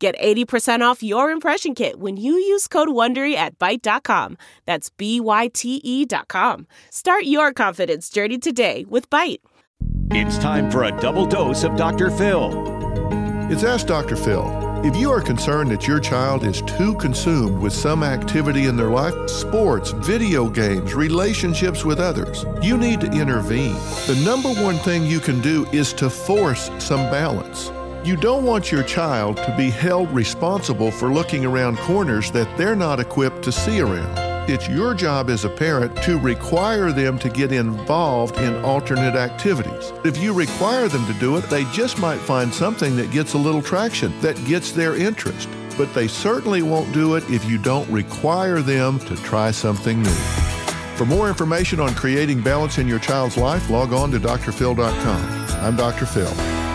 Get 80% off your impression kit when you use code WONDERY at Byte.com. That's B-Y-T-E dot com. Start your confidence journey today with Byte. It's time for a double dose of Dr. Phil. It's Ask Dr. Phil. If you are concerned that your child is too consumed with some activity in their life, sports, video games, relationships with others, you need to intervene. The number one thing you can do is to force some balance. You don't want your child to be held responsible for looking around corners that they're not equipped to see around. It's your job as a parent to require them to get involved in alternate activities. If you require them to do it, they just might find something that gets a little traction, that gets their interest. But they certainly won't do it if you don't require them to try something new. For more information on creating balance in your child's life, log on to drphil.com. I'm Dr. Phil.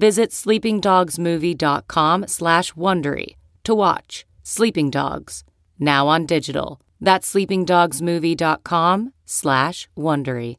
Visit sleepingdogsmovie.com slash Wondery to watch Sleeping Dogs, now on digital. That's sleepingdogsmovie.com slash Wondery.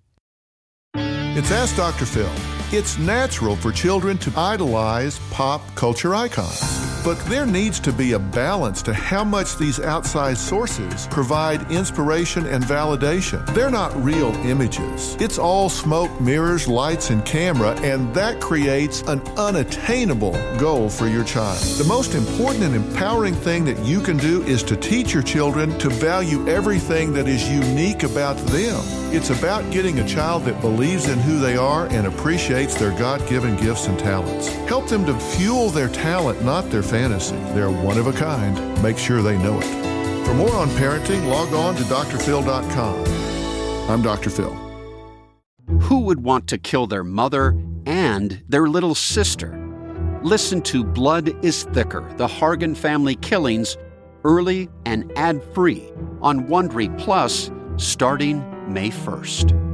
It's Ask Dr. Phil. It's natural for children to idolize pop culture icons. But there needs to be a balance to how much these outside sources provide inspiration and validation. They're not real images. It's all smoke, mirrors, lights, and camera, and that creates an unattainable goal for your child. The most important and empowering thing that you can do is to teach your children to value everything that is unique about them. It's about getting a child that believes in who they are and appreciates their God given gifts and talents. Help them to fuel their talent, not their fantasy. They're one of a kind. Make sure they know it. For more on parenting, log on to drphil.com. I'm Dr. Phil. Who would want to kill their mother and their little sister? Listen to Blood is Thicker The Hargan Family Killings early and ad free on Wondery Plus starting May 1st.